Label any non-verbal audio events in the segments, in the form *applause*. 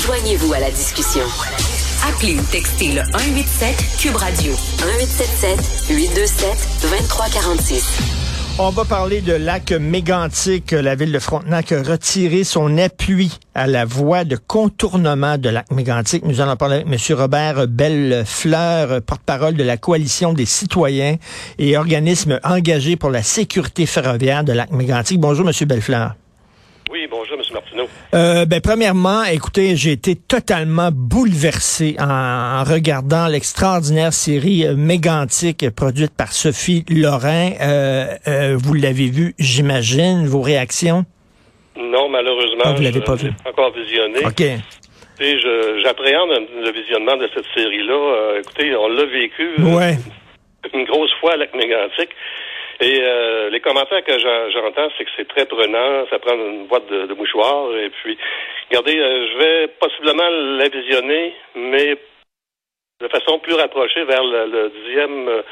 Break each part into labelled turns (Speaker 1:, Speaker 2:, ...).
Speaker 1: Joignez-vous à la discussion. Appelez ou textez le 187 Cube Radio 1877 827 2346.
Speaker 2: On va parler de lac mégantic. La ville de Frontenac a retiré son appui à la voie de contournement de lac mégantic. Nous allons parler avec M. Robert Bellefleur, porte-parole de la coalition des citoyens et organismes engagés pour la sécurité ferroviaire de lac mégantic. Bonjour, M. Bellefleur.
Speaker 3: Martineau.
Speaker 2: Euh, ben, premièrement, écoutez, j'ai été totalement bouleversé en, regardant l'extraordinaire série euh, Mégantique produite par Sophie Lorrain. Euh, euh, vous l'avez vu, j'imagine, vos réactions?
Speaker 3: Non, malheureusement.
Speaker 2: Ah, vous l'avez pas
Speaker 3: je
Speaker 2: vu?
Speaker 3: encore visionné.
Speaker 2: OK.
Speaker 3: Et j'appréhende le visionnement de cette série-là. Écoutez, on l'a vécu
Speaker 2: Ouais.
Speaker 3: une grosse fois à Lac Mégantic. Et euh, les commentaires que j'en- j'entends, c'est que c'est très prenant. Ça prend une boîte de, de mouchoirs. Et puis, regardez, euh, je vais possiblement la visionner, mais de façon plus rapprochée vers le, dixième euh,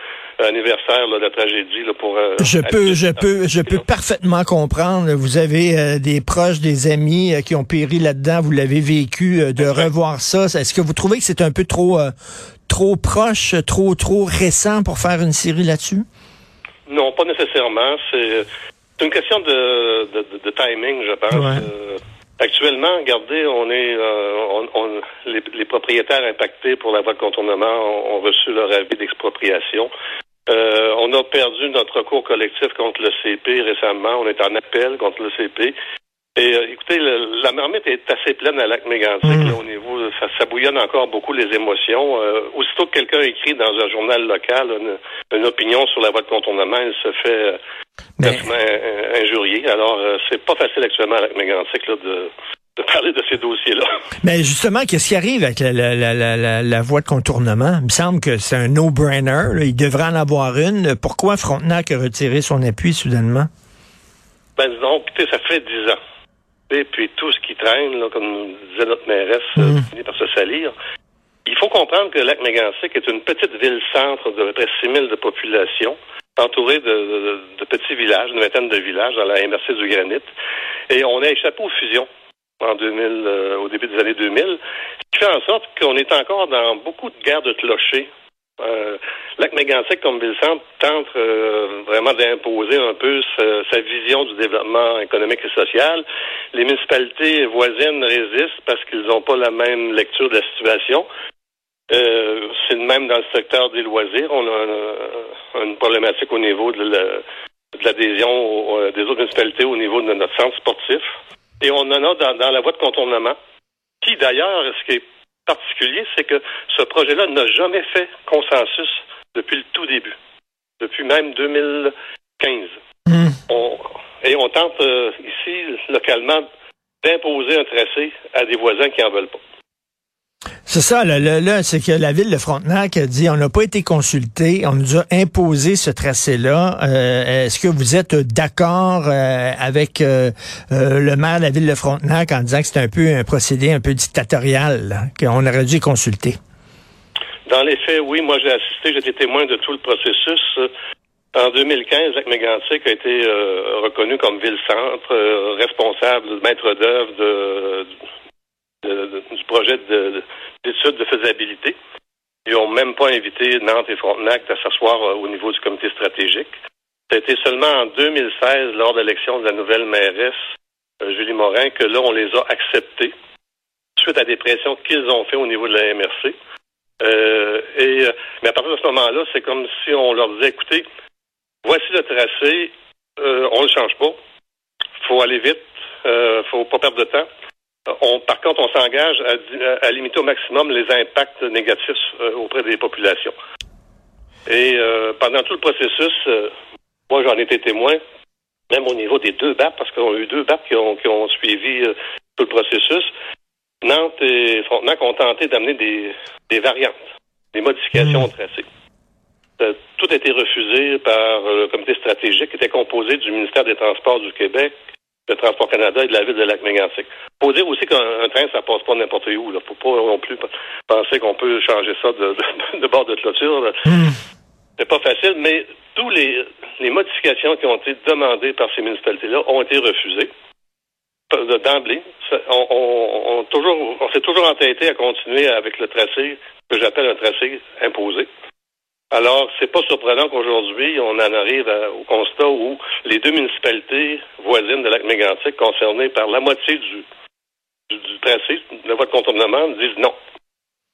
Speaker 3: anniversaire là, de la tragédie. Là, pour, euh,
Speaker 2: Je peux, je peux, je peux parfaitement comprendre. Vous avez euh, des proches, des amis qui ont péri là-dedans. Vous l'avez vécu. de revoir ça, est-ce que vous trouvez que c'est un peu trop, trop proche, trop, trop récent pour faire une série là-dessus?
Speaker 3: Non, pas nécessairement. C'est une question de, de, de- timing, je pense.
Speaker 2: Ouais.
Speaker 3: Euh, actuellement, regardez, on est, euh, on, on- les, les propriétaires impactés pour la voie de contournement ont, ont reçu leur avis d'expropriation. Euh, on a perdu notre recours collectif contre le CP récemment. On est en appel contre le CP. Et euh, écoutez, le- la marmite est assez pleine à lac mégantic
Speaker 2: Mm.
Speaker 3: là, au niveau, ça, ça bouillonne encore beaucoup les émotions. Euh, aussitôt que quelqu'un écrit dans un journal local une, une opinion sur la voie de contournement, il se fait euh,
Speaker 2: Mais-
Speaker 3: injurier. Alors, euh, c'est pas facile actuellement lac mégantic là, de, de parler de ces dossiers-là. *laughs*
Speaker 2: Mais justement, qu'est-ce qui arrive avec la, la, la, la, voie de contournement? Il me semble que c'est un no-brainer. Il devrait en avoir une. Pourquoi Frontenac a retiré son appui soudainement?
Speaker 3: Ben disons, ça fait dix ans. Et puis tout ce qui traîne, là, comme disait notre mairesse, euh,
Speaker 2: Mhm.
Speaker 3: finit par se salir. Il faut comprendre que lac mégantic est une petite ville-centre de près 6 000 de population, entourée de petits villages, une vingtaine de villages dans la MRC du Granit. Et on a échappé aux fusions en 2000, euh, au début des années 2000, ce qui fait en sorte qu'on est encore dans beaucoup de guerres de clochers. Euh, Lac Mégantic, comme ville-centre, tente euh, vraiment d'imposer un peu sa, vision du développement économique et social. Les municipalités voisines résistent parce qu'ils n'ont pas la même lecture de la situation. Euh, c'est même dans le secteur des loisirs. On a un- une problématique au niveau de la- l'adhésion euh, des autres municipalités au niveau de notre centre sportif. Et on en a dans, dans la voie de contournement, qui d'ailleurs, ce qui est particulier, c'est que ce projet-là n'a jamais fait consensus depuis le tout début, depuis même 2015.
Speaker 2: Hmm.
Speaker 3: On- et on tente euh, ici, localement, d'imposer un tracé à des voisins qui en veulent pas.
Speaker 2: C'est ça, là, là, c'est que la ville de Frontenac a dit on n'a pas été consulté, on nous a imposé ce tracé-là. Euh, Est-ce que vous êtes d'accord euh, avec euh, euh, le maire de la ville de Frontenac en disant que c'est un peu un procédé un peu dictatorial, qu'on aurait dû consulter?
Speaker 3: Dans les faits, oui, moi j'ai assisté, j'étais témoin de tout le processus. En 2015, Lac Mégantic a été euh, reconnu comme ville-centre, responsable, maître d'œuvre de, de- du projet de- d'étude de faisabilité. Ils n'ont même pas invité Nantes et Frontenac à s'asseoir euh, au niveau du comité stratégique. Ça a été seulement en 2016, lors de l'élection de la nouvelle mairesse, euh, Julie Morin, que là, on les a acceptés suite à des pressions qu'ils ont fait au niveau de la MRC. Euh, mais à partir de ce moment-là, c'est comme si on leur disait, écoutez, voici le tracé, on ne le change pas, faut aller vite, euh, faut pas perdre de temps. Euh, On, par contre, on s'engage à, limiter au maximum les impacts négatifs euh, auprès des populations. Et euh, pendant tout le processus, euh, moi j'en étais témoin, même au niveau des deux BAP, parce qu'on a eu deux BAP qui ont, qui ont suivi tout le processus. Nantes et Frontenac ont tenté d'amener des, des variantes, des modifications au tracé. Euh, tout a été refusé par le comité stratégique qui était composé du ministère des Transports du Québec, de Transport Canada et de la ville de Lac-Mégantic. Faut dire aussi qu'un train, ça passe pas n'importe où. Là. Faut pas non plus penser qu'on peut changer ça de, bord de clôture. Hmm. C'est pas facile, mais tous les, les modifications qui ont été demandées par ces municipalités-là ont été refusées d'emblée. On, on, toujours, on s'est toujours entêté à continuer avec le tracé que j'appelle un tracé imposé. Alors, c'est pas surprenant qu'aujourd'hui, on en arrive au constat où les deux municipalités voisines de Lac-Mégantic, concernées par la moitié du, du, tracé, de la voie de contournement, disent non.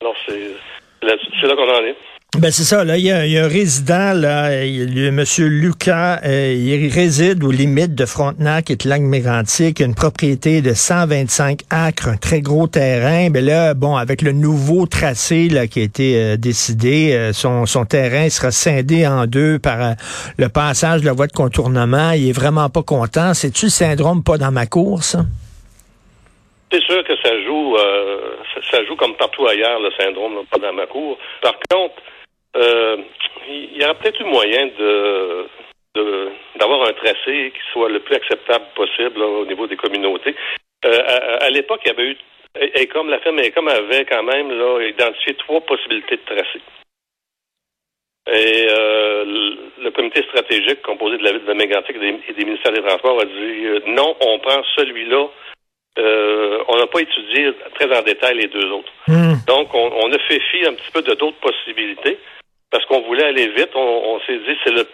Speaker 3: Alors, c'est là qu'on en est.
Speaker 2: Ben c'est ça, là, il y, a, un résident, là, il, M. Lucas, euh, il réside aux limites de Frontenac et de Lac-Mégantic, une propriété de 125 acres, un très gros terrain. Ben là, bon, avec le nouveau tracé là, qui a été euh, décidé, euh, son, son terrain sera scindé en deux par le passage de la voie de contournement. Il est vraiment pas content. C'est-tu le syndrome pas dans ma course?
Speaker 3: C'est sûr que ça joue, ça, joue comme partout ailleurs, le syndrome pas dans ma cour. Par contre, il y aura peut-être eu moyen de d'avoir un tracé qui soit le plus acceptable possible au niveau des communautés. Euh, à, l'époque, il y avait eu et comme la firme Ecom avait quand même là, identifié trois possibilités de tracé. Et euh, le, comité stratégique composé de la ville de Mégantic et des, ministères des Transports a dit non, on prend celui-là. on n'a pas étudié très en détail les deux autres. Hmm. Donc, on, on, a fait fi un petit peu de d'autres possibilités parce qu'on voulait aller vite, on, s'est dit c'est le,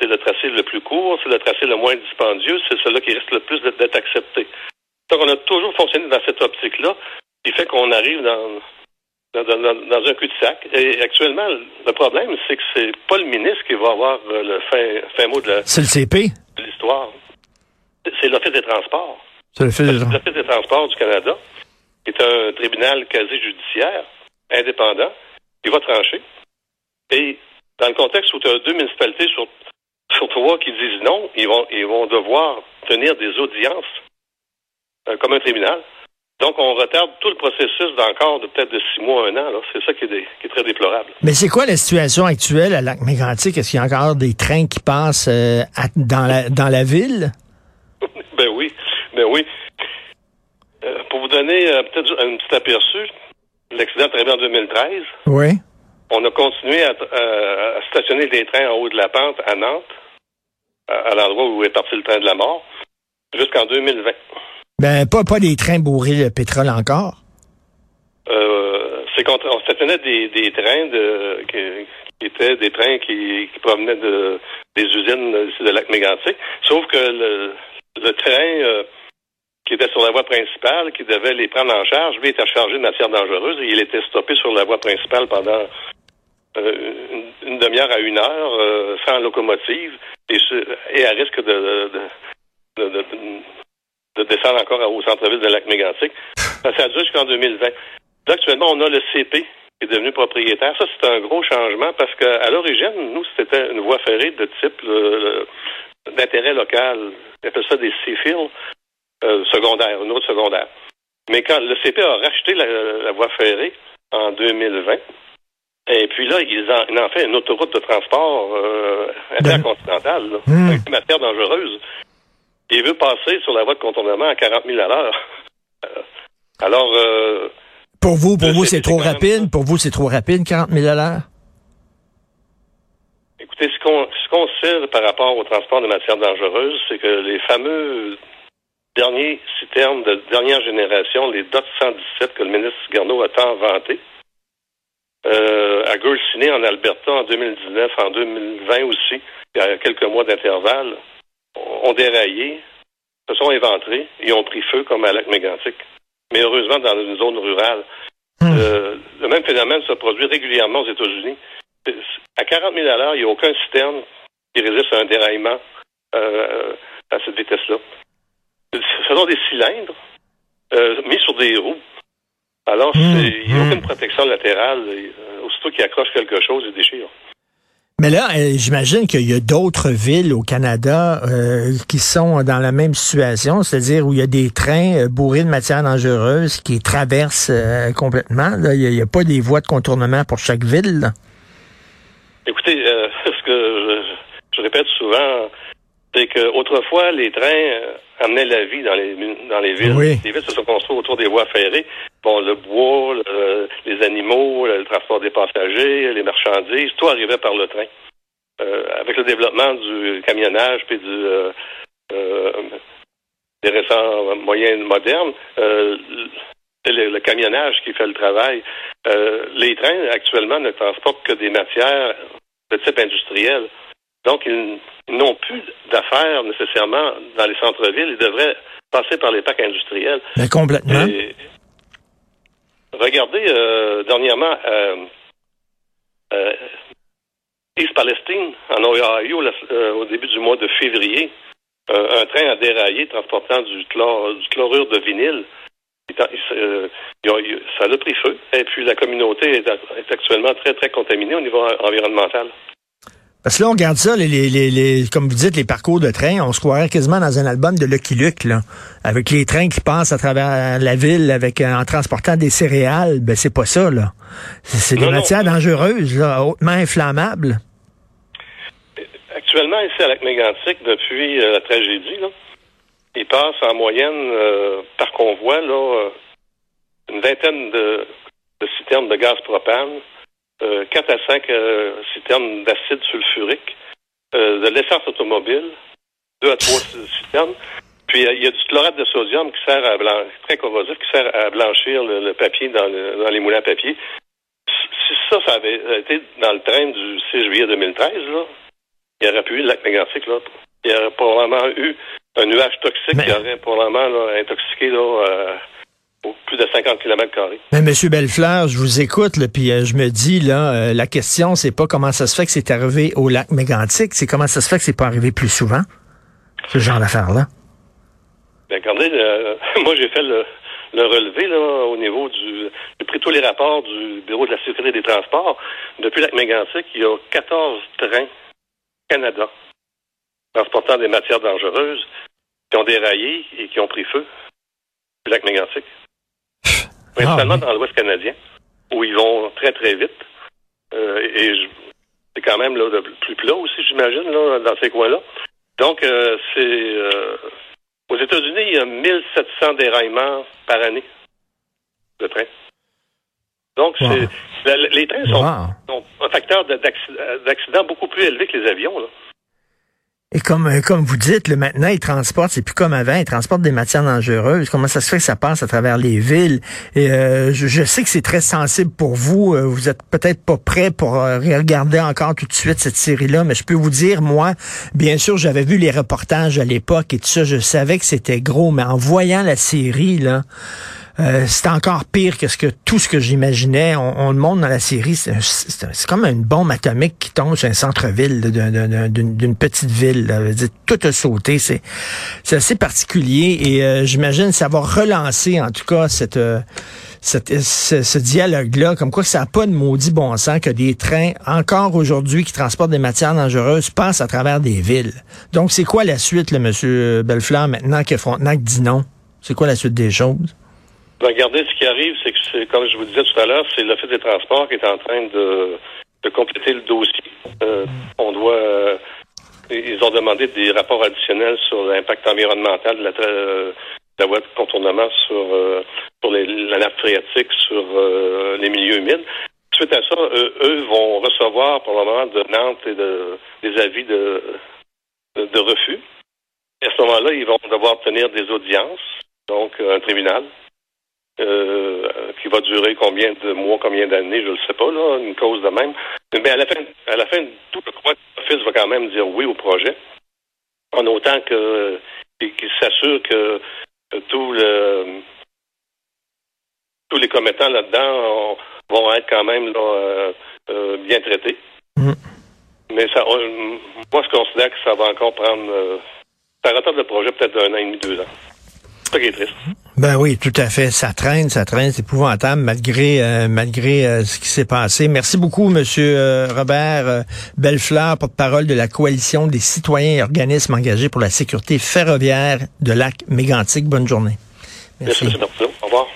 Speaker 3: c'est le tracé le plus court, c'est le tracé le moins dispendieux, c'est celui qui risque le plus d'être accepté. Donc on a toujours fonctionné dans cette optique-là, qui fait qu'on arrive dans, dans, un cul-de-sac. Et actuellement, le problème, c'est que c'est pas le ministre qui va avoir euh, le fin, fin mot de la
Speaker 2: C'est le CP.
Speaker 3: De l'histoire. C'est l'Office des transports.
Speaker 2: C'est l'Office
Speaker 3: des... des transports du Canada, qui est un tribunal quasi judiciaire, indépendant, qui va trancher. Et dans le contexte où tu as deux municipalités sur, sur trois qui disent non, ils vont, ils vont devoir tenir des audiences euh, comme un tribunal. Donc, on retarde tout le processus d'encore de peut-être de six mois, un an. C'est ça qui est, qui est, très déplorable.
Speaker 2: Mais c'est quoi la situation actuelle à Lac-Mégantic? Est-ce qu'il y a encore des trains qui passent euh, dans, la, dans la ville? *laughs*
Speaker 3: ben oui, ben oui. Euh, pour vous donner peut-être un petit aperçu, l'accident est arrivé en 2013.
Speaker 2: Oui
Speaker 3: on a continué à, stationner des trains en haut de la pente à Nantes, à, l'endroit où est parti le train de la mort, jusqu'en 2020.
Speaker 2: Ben, pas, pas des trains bourrés de pétrole encore?
Speaker 3: Euh, c'est qu'on on stationnait des, des trains de, qui, étaient des trains qui, qui provenaient de, des usines de lac Mégantic. Sauf que le, le train euh, qui était sur la voie principale, qui devait les prendre en charge, lui était chargé de matière dangereuse et il était stoppé sur la voie principale pendant euh, une, demi-heure à une heure euh, sans locomotive et, à risque de, de, descendre encore au centre-ville de Lac-Mégantic. Ça a duré jusqu'en 2020. Là, actuellement, on a le CP qui est devenu propriétaire. Ça, c'est un gros changement parce qu'à l'origine, nous, c'était une voie ferrée de type d'intérêt local. On appelle ça des C-Fields euh, secondaires, une route secondaire. Mais quand le CP a racheté la voie ferrée en 2020, et puis là, ils en, en fait une autoroute de transport euh, intercontinentale, hmm. avec une matière dangereuse. Il veut passer sur la voie de contournement à 40 000 à l'heure. Euh, alors... Euh,
Speaker 2: pour vous, pour vous, c'est trop rapide? Pour vous, c'est trop rapide, 40 000 à l'heure?
Speaker 3: Écoutez, ce qu'on ce qu'on sait par rapport au transport de matières dangereuses, c'est que les fameux derniers citernes de dernière génération, les DOT 117 que le ministre Garneau a tant vanté, euh, à Gulciné, en Alberta, en 2019, en 2020 aussi, il y a quelques mois d'intervalle, ont déraillé, se sont éventrés et ont pris feu comme à Lac Mégantic. Mais heureusement, dans une zone rurale. Hmm. Euh, le même phénomène se produit régulièrement aux États-Unis. À 40 000 à l'heure, il n'y a aucun citerne qui résiste à un déraillement euh, à cette vitesse-là. Ce sont des cylindres mis sur des roues alors, mmh, il n'y a aucune mmh. protection latérale. Euh, aussitôt qu'il accroche quelque chose, il déchire.
Speaker 2: Mais là, euh, j'imagine qu'il y a d'autres villes au Canada euh, qui sont dans la même situation, c'est-à-dire où il y a des trains bourrés de matières dangereuses qui traversent complètement. Il n'y a, pas des voies de contournement pour chaque ville.
Speaker 3: Écoutez, *laughs* ce que je, répète souvent, c'est qu'autrefois, les trains amenaient la vie dans les, dans les villes. Les villes se sont construites autour des voies ferrées. Bon, le bois, les animaux, le transport des passagers, les marchandises, tout arrivait par le train. Euh, avec le développement du camionnage puis du euh, euh, des récents moyens modernes, c'est le, camionnage qui fait le travail. les trains actuellement ne transportent que des matières de type industriel. Donc, ils, n'ont plus d'affaires nécessairement dans les centres-villes. Ils devraient passer par les parcs industriels.
Speaker 2: Mais complètement.
Speaker 3: regardez, dernièrement, East Palestine, en Ohio, euh, au début du mois de février, euh, un train a déraillé transportant du, chlorure de vinyle. Euh, ça a pris feu. Et puis la communauté est, actuellement très, très contaminée au niveau environnemental.
Speaker 2: Parce que là, on regarde ça, les, comme vous dites, les parcours de train, on se croirait quasiment dans un album de Lucky Luke, là, avec les trains qui passent à travers la ville avec en transportant des céréales. Ben c'est pas ça, là. C'est des matières dangereuses, hautement inflammables
Speaker 3: actuellement, ici à Lac-Mégantic, depuis euh, la tragédie, là, il passe en moyenne euh, par convoi là, euh, une vingtaine de, citernes de gaz propane, 4 à 5 citernes d'acide sulfurique, de l'essence automobile, 2 à 3 *laughs* citernes. Puis il y a du chlorate de sodium qui sert à blanchir, très corrosif, qui sert à blanchir le, papier dans, dans, les moulins à papier. Si ça, ça avait été dans le train du 6 juillet 2013, là, il y aurait pu eu le lac Mégantic, là. Il y aurait probablement eu un nuage toxique qui aurait probablement intoxiqué là, euh, plus de 50 km carrés.
Speaker 2: Mais Monsieur Bellefleur, je vous écoute, puis euh, je me dis, là, euh, la question, c'est pas comment ça se fait que c'est arrivé au lac Mégantic, c'est comment ça se fait que c'est pas arrivé plus souvent, ce genre d'affaires-là?
Speaker 3: Ben, regardez, *laughs* moi, j'ai fait le, relevé là, au niveau du. J'ai pris tous les rapports du Bureau de la sécurité des transports. Depuis lac Mégantic, il y a 14 trains Canada, transportant des matières dangereuses, qui ont déraillé et qui ont pris feu du lac Mégantic. Principalement ah, dans l'Ouest canadien, où ils vont très, très vite. Euh, et c'est quand même là, plus plat aussi, j'imagine, là, dans ces coins-là. Donc, euh, c'est... Euh, aux États-Unis, il y a 1700 déraillements par année de train. Donc, les trains sont, un facteur d'accident beaucoup plus élevé que les avions.
Speaker 2: Et comme, euh, comme vous dites, le maintenant, ils transportent, c'est plus comme avant, ils transportent des matières dangereuses. Comment ça se fait que ça passe à travers les villes? Et euh, je, sais que c'est très sensible pour vous. Euh, vous êtes peut-être pas prêt pour regarder encore tout de suite cette série-là, mais je peux vous dire, moi, bien sûr, j'avais vu les reportages à l'époque et tout ça, je savais que c'était gros, mais en voyant la série, là, euh, c'est encore pire que ce que tout ce que j'imaginais. On, le montre dans la série, c'est comme une bombe atomique qui tombe sur un centre-ville d'une petite ville. Tout a sauté. C'est assez particulier et euh, j'imagine ça va relancer en tout cas cette, euh, ce, dialogue-là, comme quoi ça n'a pas de maudit bon sens que des trains, encore aujourd'hui, qui transportent des matières dangereuses, passent à travers des villes. Donc, c'est quoi la suite, le monsieur Bellefleur, maintenant que Frontenac dit non? C'est quoi la suite des choses?
Speaker 3: Regardez, ce qui arrive, c'est que, comme je vous disais tout à l'heure, c'est l'Office des transports qui est en train de, de compléter le dossier. Euh, on doit... Euh, ils ont demandé des rapports additionnels sur l'impact environnemental de la, euh, la voie de contournement sur, euh, sur la nappe phréatique, sur les milieux humides. Suite à ça, eux, vont recevoir pour le moment de Nantes et de, des avis de, de, de refus. À ce moment-là, ils vont devoir tenir des audiences, donc un tribunal, euh, qui va durer combien de mois, combien d'années, je ne le sais pas, là, une cause de même. Mais à la fin, à la fin, tout le l'Office va quand même dire oui au projet, en autant que qu'il s'assure que, tout le, tous les commettants là-dedans vont être quand même là, euh, euh, bien traités. Mm. Mais ça, moi, je considère que ça va encore prendre. ça retarde le projet peut-être d'un an et demi, deux ans. C'est ça qui est triste.
Speaker 2: Ben oui, tout à fait. Ça traîne, ça traîne, c'est épouvantable malgré euh, malgré euh, ce qui s'est passé. Merci beaucoup, Monsieur euh, Robert Bellefleur, porte-parole de la coalition des citoyens et organismes engagés pour la sécurité ferroviaire de Lac Mégantic. Bonne journée.
Speaker 3: Merci. Merci Au revoir.